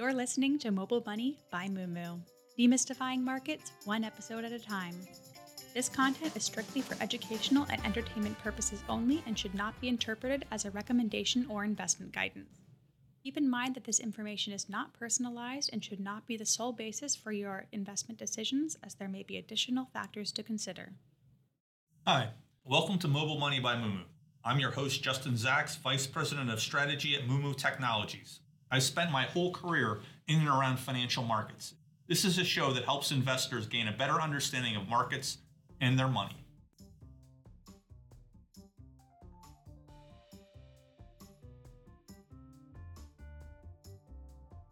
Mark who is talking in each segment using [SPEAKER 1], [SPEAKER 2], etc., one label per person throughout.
[SPEAKER 1] You're listening to Mobile Money by Moomoo, demystifying markets one episode at a time. This content is strictly for educational and entertainment purposes only and should not be interpreted as a recommendation or investment guidance. Keep in mind that this information is not personalized and should not be the sole basis for your investment decisions, as there may be additional factors to consider.
[SPEAKER 2] Hi, welcome to Mobile Money by Moomoo. I'm your host, Justin Zacks, Vice President of Strategy at Moomoo Technologies. I've spent my whole career in and around financial markets. This is a show that helps investors gain a better understanding of markets and their money.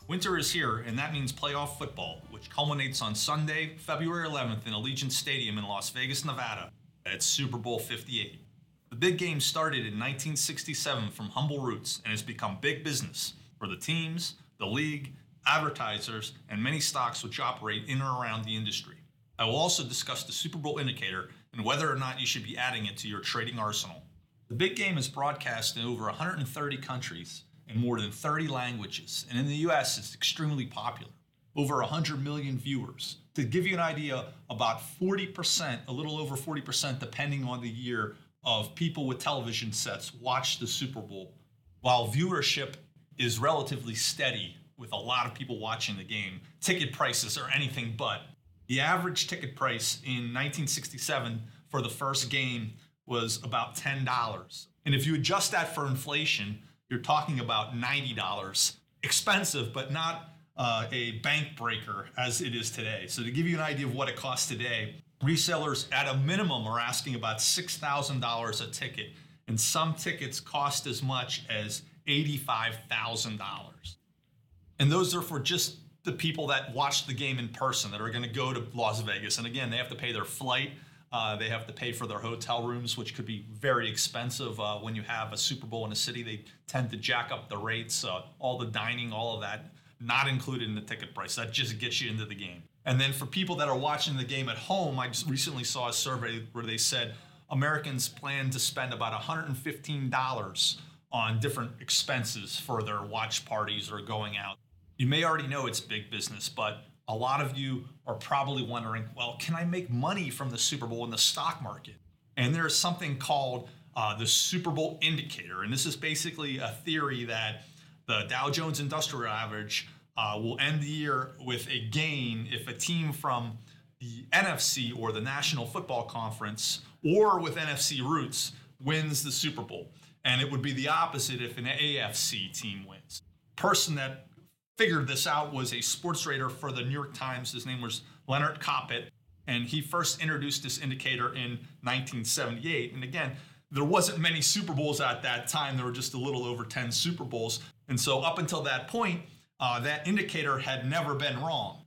[SPEAKER 2] Winter is here, and that means playoff football, which culminates on Sunday, February 11th in Allegiant Stadium in Las Vegas, Nevada, at Super Bowl 58. The big game started in 1967 from humble roots and has become big business for the teams, the league, advertisers, and many stocks which operate in or around the industry. I will also discuss the Super Bowl indicator and whether or not you should be adding it to your trading arsenal. The big game is broadcast in over 130 countries in more than 30 languages, and in the US, it's extremely popular. Over 100 million viewers. To give you an idea, about 40%, a little over 40%, depending on the year, of people with television sets watch the Super Bowl, while viewership is relatively steady with a lot of people watching the game. Ticket prices are anything but. The average ticket price in 1967 for the first game was about $10. And if you adjust that for inflation, you're talking about $90. Expensive, but not uh, a bank breaker as it is today. So, to give you an idea of what it costs today, resellers at a minimum are asking about $6,000 a ticket, and some tickets cost as much as $85,000. And those are for just the people that watch the game in person that are going to go to Las Vegas. And again, they have to pay their flight. Uh, they have to pay for their hotel rooms, which could be very expensive uh, when you have a Super Bowl in a city. They tend to jack up the rates, uh, all the dining, all of that, not included in the ticket price. That just gets you into the game. And then for people that are watching the game at home, I just recently saw a survey where they said Americans plan to spend about $115 on different expenses for their watch parties or going out. You may already know it's big business, but a lot of you are probably wondering, well, can I make money from the Super Bowl in the stock market? And there's something called uh, the Super Bowl indicator. And this is basically a theory that the Dow Jones Industrial Average uh, will end the year with a gain if a team from the NFC or the National Football Conference or with NFC roots wins the Super Bowl. And it would be the opposite if an AFC team wins. Person that figured this out was a sports writer for the New York Times. His name was Leonard Koppett, and he first introduced this indicator in 1978. And again, there wasn't many Super Bowls at that time. There were just a little over 10 Super Bowls. And so up until that point, uh, that indicator had never been wrong.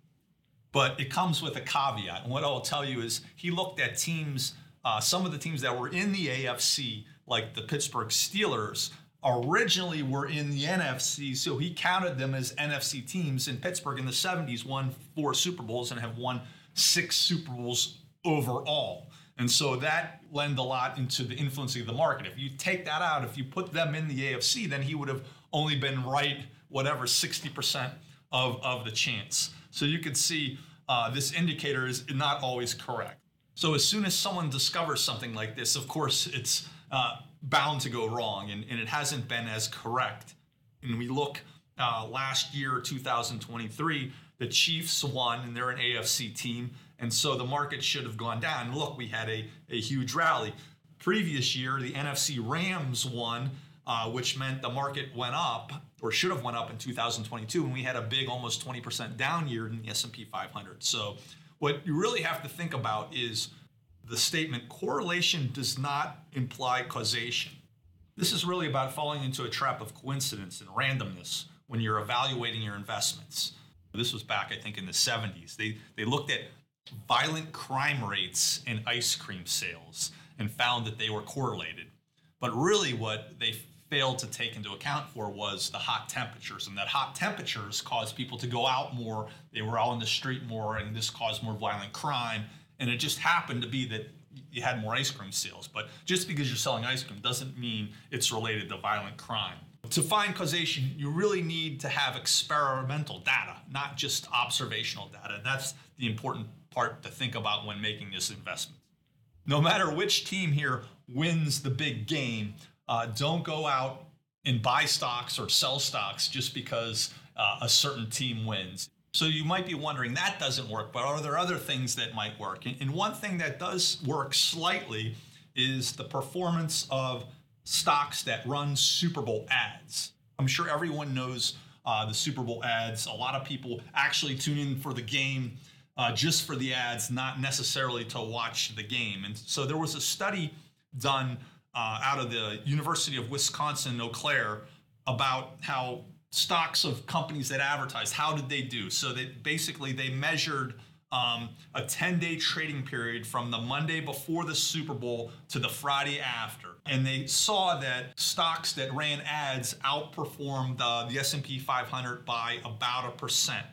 [SPEAKER 2] But it comes with a caveat. And what I'll tell you is he looked at teams, uh, some of the teams that were in the AFC like the Pittsburgh Steelers, originally were in the NFC, so he counted them as NFC teams. In Pittsburgh in the 70s, won four Super Bowls and have won six Super Bowls overall. And so that lend a lot into the influencing of the market. If you take that out, if you put them in the AFC, then he would have only been right, whatever, 60% of, of the chance. So you can see uh, this indicator is not always correct. So as soon as someone discovers something like this, of course, it's uh, bound to go wrong, and, and it hasn't been as correct. And we look uh, last year, 2023, the Chiefs won, and they're an AFC team, and so the market should have gone down. Look, we had a, a huge rally. Previous year, the NFC Rams won, uh, which meant the market went up, or should have went up in 2022, and we had a big, almost 20% down year in the S&P 500. So, what you really have to think about is the statement correlation does not imply causation. This is really about falling into a trap of coincidence and randomness when you're evaluating your investments. This was back, I think, in the 70s. They, they looked at violent crime rates and ice cream sales and found that they were correlated. But really, what they failed to take into account for was the hot temperatures, and that hot temperatures caused people to go out more. They were out in the street more, and this caused more violent crime and it just happened to be that you had more ice cream sales. But just because you're selling ice cream doesn't mean it's related to violent crime. To find causation, you really need to have experimental data, not just observational data. That's the important part to think about when making this investment. No matter which team here wins the big game, uh, don't go out and buy stocks or sell stocks just because uh, a certain team wins. So you might be wondering that doesn't work, but are there other things that might work? And, one thing that does work slightly is the performance of stocks that run Super Bowl ads. I'm sure everyone knows uh, the Super Bowl ads. A lot of people actually tune in for the game uh, just for the ads, not necessarily to watch the game. And so there was a study done uh, out of the University of Wisconsin Eau Claire about how stocks of companies that advertised how did they do so that basically they measured um, a 10 day trading period from the Monday before the Super Bowl to the Friday after. And they saw that stocks that ran ads outperformed uh, the S&P 500 by about a percent.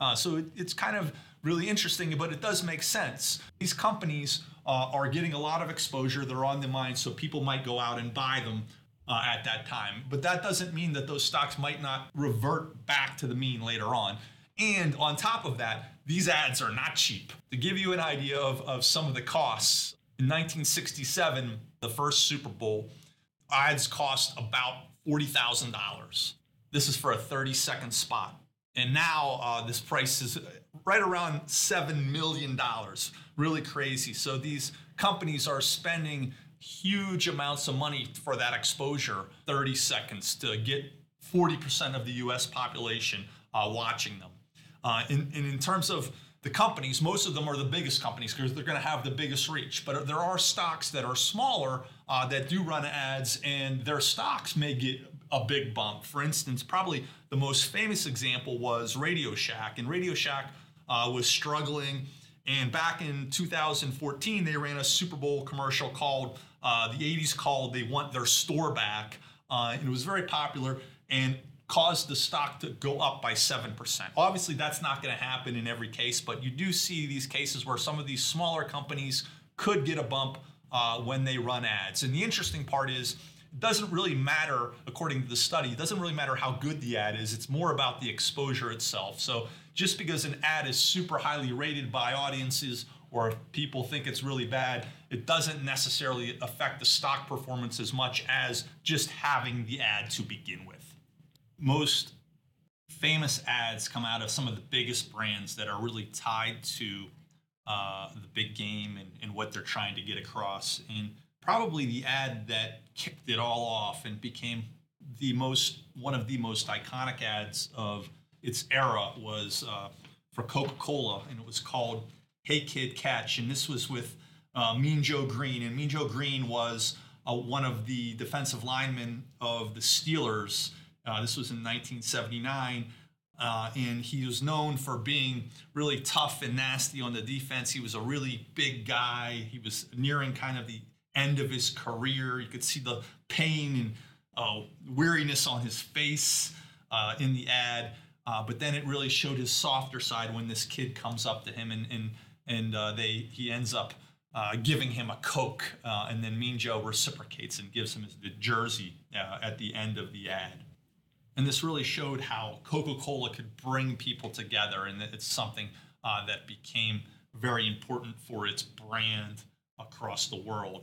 [SPEAKER 2] Uh, so it, it's kind of really interesting, but it does make sense. These companies uh, are getting a lot of exposure, they're on the mind, so people might go out and buy them. Uh, at that time. But that doesn't mean that those stocks might not revert back to the mean later on. And on top of that, these ads are not cheap. To give you an idea of, of some of the costs, in 1967, the first Super Bowl, ads cost about $40,000. This is for a 30 second spot. And now uh, this price is right around $7 million. Really crazy. So these companies are spending huge amounts of money for that exposure, 30 seconds, to get 40% of the US population uh, watching them. Uh, and, and in terms of the companies, most of them are the biggest companies because they're going to have the biggest reach. But there are stocks that are smaller uh, that do run ads, and their stocks may get a big bump. For instance, probably the most famous example was Radio Shack, and Radio Shack uh, was struggling. And back in 2014, they ran a Super Bowl commercial called uh, the 80s called "They Want Their Store Back," uh, and it was very popular. And caused the stock to go up by 7%. Obviously, that's not going to happen in every case, but you do see these cases where some of these smaller companies could get a bump uh, when they run ads. And the interesting part is, it doesn't really matter, according to the study, it doesn't really matter how good the ad is. It's more about the exposure itself. So just because an ad is super highly rated by audiences or if people think it's really bad, it doesn't necessarily affect the stock performance as much as just having the ad to begin with most famous ads come out of some of the biggest brands that are really tied to uh, the big game and, and what they're trying to get across. And probably the ad that kicked it all off and became the most one of the most iconic ads of its era was uh, for Coca-Cola, and it was called "Hey Kid Catch," and this was with uh, Mean Joe Greene. and Mean Joe Greene was uh, one of the defensive linemen of the Steelers uh, this was in 1979. Uh, and he was known for being really tough and nasty on the defense. He was a really big guy. He was nearing kind of the end of his career. You could see the pain and uh, weariness on his face in the ad. Uh, but then it really showed his softer side when this kid comes up to him and and and uh, they he ends up giving him a coke, and then Mean Joe reciprocates and gives him his, the jersey at the end of the ad. And this really showed how Coca Cola could bring people together, and it's something uh, that became very important for its brand across the world.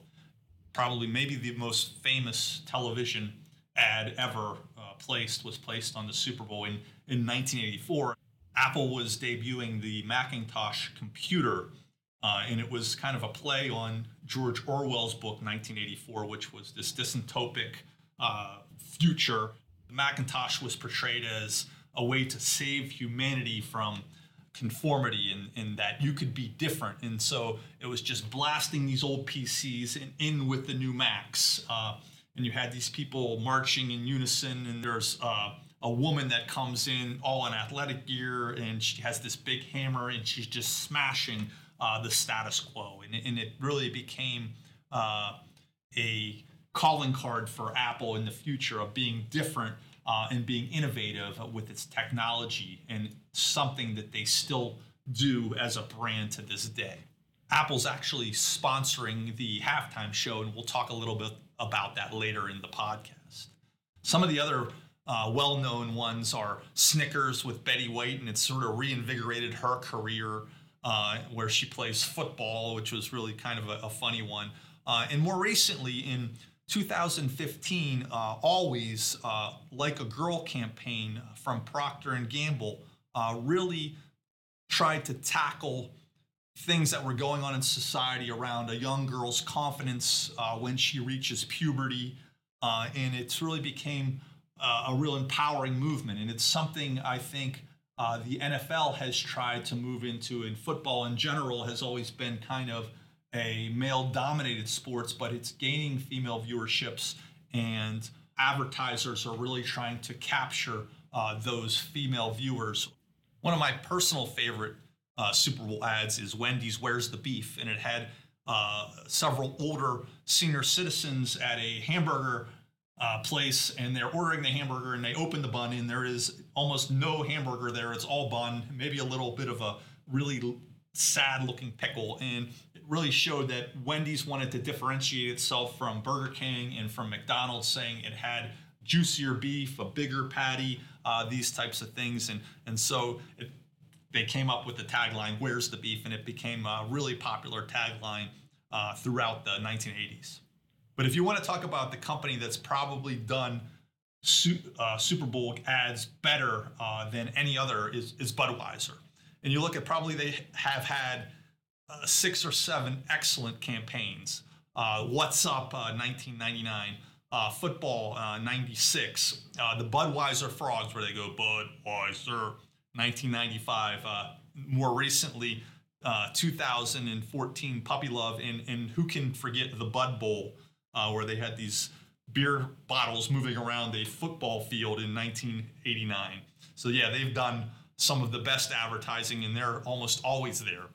[SPEAKER 2] Probably, maybe the most famous television ad ever uh, placed was placed on the Super Bowl in, in 1984. Apple was debuting the Macintosh computer, uh, and it was kind of a play on George Orwell's book 1984, which was this dystopic uh, future The Macintosh was portrayed as a way to save humanity from conformity and, and that you could be different. And so it was just blasting these old PCs and in with the new Macs. Uh, and you had these people marching in unison, and there's uh, a woman that comes in all in athletic gear, and she has this big hammer, and she's just smashing uh, the status quo. And, and it really became uh, a calling card for Apple in the future of being different uh, and being innovative with its technology and something that they still do as a brand to this day. Apple's actually sponsoring the halftime show, and we'll talk a little bit about that later in the podcast. Some of the other uh, well known ones are Snickers with Betty White, and it sort of reinvigorated her career uh, where she plays football, which was really kind of a, a funny one. Uh, and more recently, in 2015, uh, Always uh, Like a Girl campaign from Procter and Gamble uh, really tried to tackle things that were going on in society around a young girl's confidence when she reaches puberty. And it's really became uh, a real empowering movement. And it's something I think uh, the NFL has tried to move into, and football in general has always been kind of a male dominated sports, but it's gaining female viewerships, and advertisers are really trying to capture uh, those female viewers. One of my personal favorite uh, Super Bowl ads is Wendy's Where's the Beef? And it had uh, several older senior citizens at a hamburger uh, place and they're ordering the hamburger and they open the bun and there is almost no hamburger there. It's all bun, maybe a little bit of a really sad looking pickle. And it really showed that Wendy's wanted to differentiate itself from Burger King and from McDonald's, saying it had juicier beef, a bigger patty, uh, these types of things. And, and so it, they came up with the tagline, Where's the Beef? And it became a really popular tagline uh, throughout the 1980s. But if you want to talk about the company that's probably done uh, Super Bowl ads better uh, than any other is, is Budweiser. And you look at probably they have had uh, six or seven excellent campaigns. Uh, What's Up 1999, uh, uh, Football 96, the Budweiser Frogs, where they go Budweiser 1995. more recently, 2014 Puppy Love, and, and who can forget the Bud Bowl uh, where they had these beer bottles moving around a football field in 1989. So, yeah, they've done some of the best advertising and they're almost always there.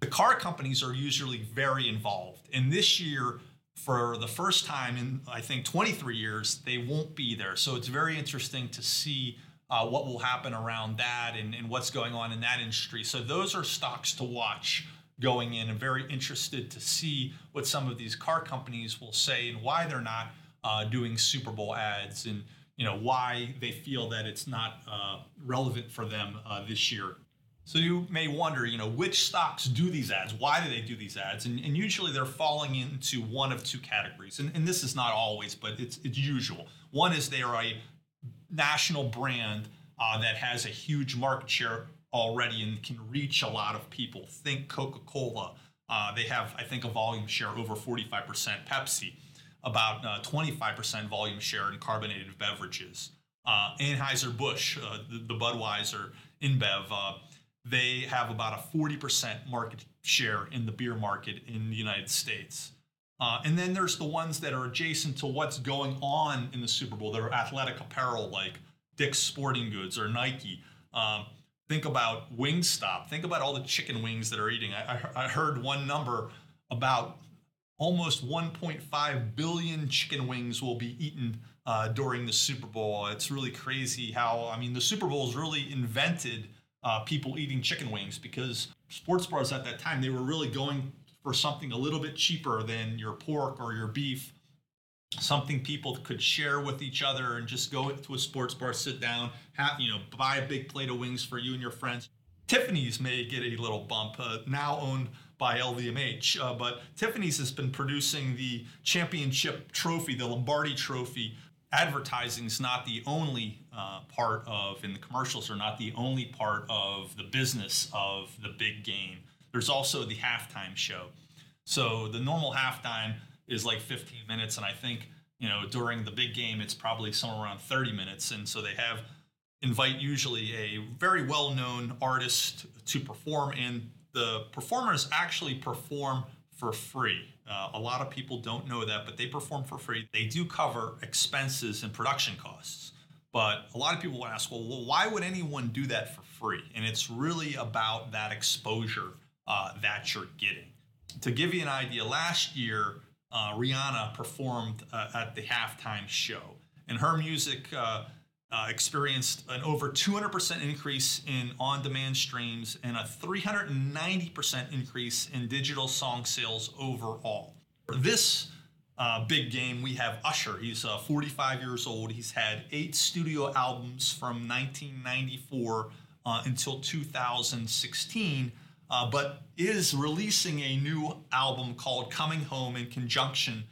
[SPEAKER 2] The car companies are usually very involved. And this year, for the first time in, I think, 23 years, they won't be there. So, it's very interesting to see. Uh, what will happen around that and, and what's going on in that industry. So, those are stocks to watch going in and very interested to see what some of these car companies will say and why they're not uh, doing Super Bowl ads and you know why they feel that it's not uh, relevant for them uh, this year. So you may wonder, you know, which stocks do these ads? Why do they do these ads? And, and usually they're falling into one of two categories. And, and this is not always, but it's it's usual. One is they are a national brand uh, that has a huge market share already and can reach a lot of people. Think Coca Cola. Uh, they have, I think, a volume share over 45%. Pepsi, about uh, 25% volume share in carbonated beverages. Uh, Anheuser-Busch, uh, the, the, Budweiser InBev, uh, they have about a 40% market share in the beer market in the United States. Uh, and then there's the ones that are adjacent to what's going on in the Super Bowl. They're athletic apparel like Dick's Sporting Goods or Nike. Um, think about Wingstop. Think about all the chicken wings that are eating. I, I, I heard one number about almost 1.5 billion chicken wings will be eaten uh, during the Super Bowl. It's really crazy how, I mean, the Super Bowl has really invented uh, people eating chicken wings because sports bars at that time, they were really going for something a little bit cheaper than your pork or your beef something people could share with each other and just go to a sports bar, sit down, have, you know, buy a big plate of wings for you and your friends. Tiffany's may get a little bump, uh, now owned by LVMH, uh, but Tiffany's has been producing the championship trophy, the Lombardi trophy. Advertising is not the only uh, part of, and the commercials are not the only part of the business of the big game. There's also the halftime show. So the normal halftime is like 15 minutes, and I think you know during the big game it's probably somewhere around 30 minutes, and so they have invite usually a very well-known artist to perform, and the performers actually perform for free. Uh, a lot of people don't know that, but they perform for free. They do cover expenses and production costs. But a lot of people ask, well, well why would anyone do that for free? And it's really about that exposure uh, that you're getting. To give you an idea, last year, uh, Rihanna performed uh, at the halftime show, and her music uh, uh experienced an over 200% increase in on-demand streams and a 390% increase in digital song sales overall. For this uh, big game, we have Usher. He's uh, 45 years old. He's had eight studio albums from 1994 uh, until 2016, uh, but is releasing a new album called Coming Home in conjunction.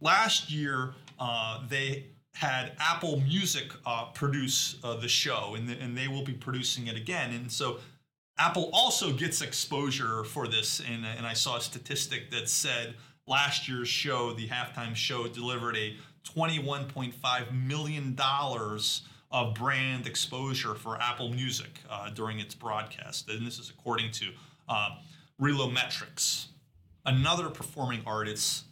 [SPEAKER 2] Last year, uh, they had Apple Music uh, produce the show, and, the, and they will be producing it again. And so Apple also gets exposure for this, and, and I saw a statistic that said last year's show, the halftime show, delivered a $21.5 million of brand exposure for Apple Music uh, during its broadcast. And this is according to uh, ReloMetrics. Another performing artist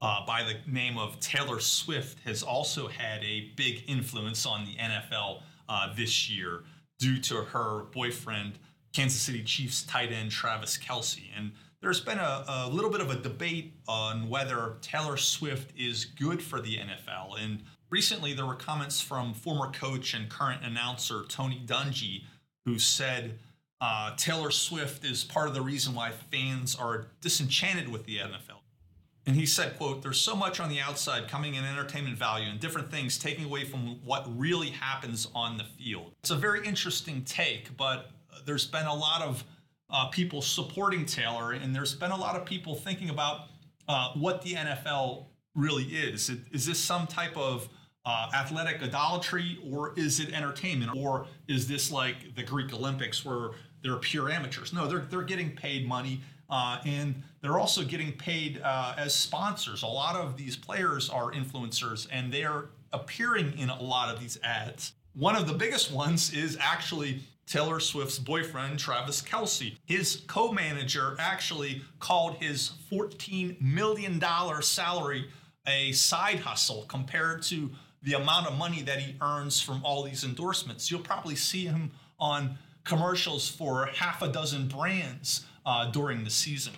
[SPEAKER 2] uh, by the name of Taylor Swift has also had a big influence on the NFL uh, this year due to her boyfriend, Kansas City Chiefs tight end Travis Kelce. And there's been a, a, little bit of a debate on whether Taylor Swift is good for the NFL. And recently there were comments from former coach and current announcer Tony Dungy, who said uh, Taylor Swift is part of the reason why fans are disenchanted with the NFL. And he said, quote, there's so much on the outside coming in entertainment value and different things taking away from what really happens on the field. It's a very interesting take, but there's been a lot of uh, people supporting Taylor, and there's been a lot of people thinking about uh, what the NFL really is. Is this some type of uh, athletic idolatry, or is it entertainment, or is this like the Greek Olympics where they're pure amateurs? No, they're they're getting paid money, uh, and they're also getting paid uh, as sponsors. A lot of these players are influencers, and they're appearing in a lot of these ads. One of the biggest ones is actually Taylor Swift's boyfriend, Travis Kelce. His co manager actually called his $14 million salary a side hustle compared to the amount of money that he earns from all these endorsements. You'll probably see him on commercials for half a dozen brands uh, during the season.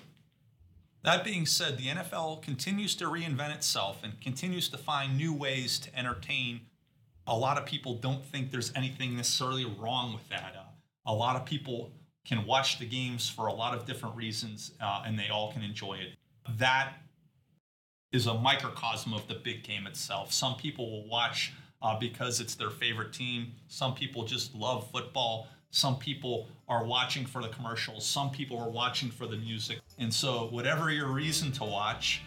[SPEAKER 2] That being said, the NFL continues to reinvent itself and continues to find new ways to entertain a lot of people don't think there's anything necessarily wrong with that. Uh, a lot of people can watch the games for a lot of different reasons uh, and they all can enjoy it. That is a microcosm of the big game itself. Some people will watch uh, because it's their favorite team, some people just love football. Some people are watching for the commercials. Some people are watching for the music. And so, whatever your reason to watch,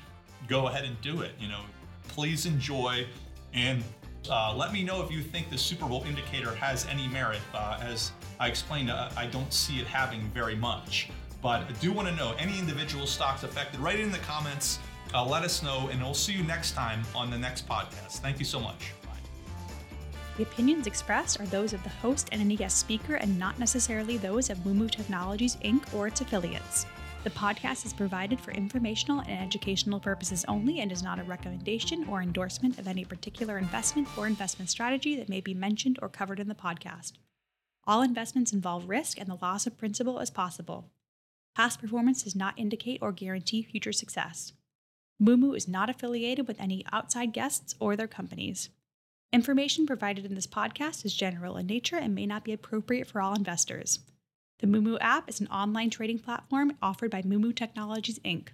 [SPEAKER 2] go ahead and do it. You know, please enjoy and uh, let me know if you think the Super Bowl indicator has any merit. Uh, as I explained, uh, I don't see it having very much. But I do want to know any individual stocks affected. Write it in the comments. Uh, let us know, and we'll see you next time on the next podcast. Thank you so much.
[SPEAKER 1] The opinions expressed are those of the host and any guest speaker, and not necessarily those of Moomoo Technologies Inc. or its affiliates. The podcast is provided for informational and educational purposes only and is not a recommendation or endorsement of any particular investment or investment strategy that may be mentioned or covered in the podcast. All investments involve risk and the loss of principal as possible. Past performance does not indicate or guarantee future success. Moomoo is not affiliated with any outside guests or their companies. Information provided in this podcast is general in nature and may not be appropriate for all investors. The Moomoo app is an online trading platform offered by Moomoo Technologies Inc.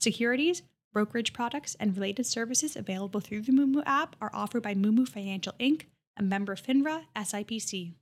[SPEAKER 1] Securities, brokerage products, and related services available through the Moomoo app are offered by Moomoo Financial Inc., a member of FINRA SIPC.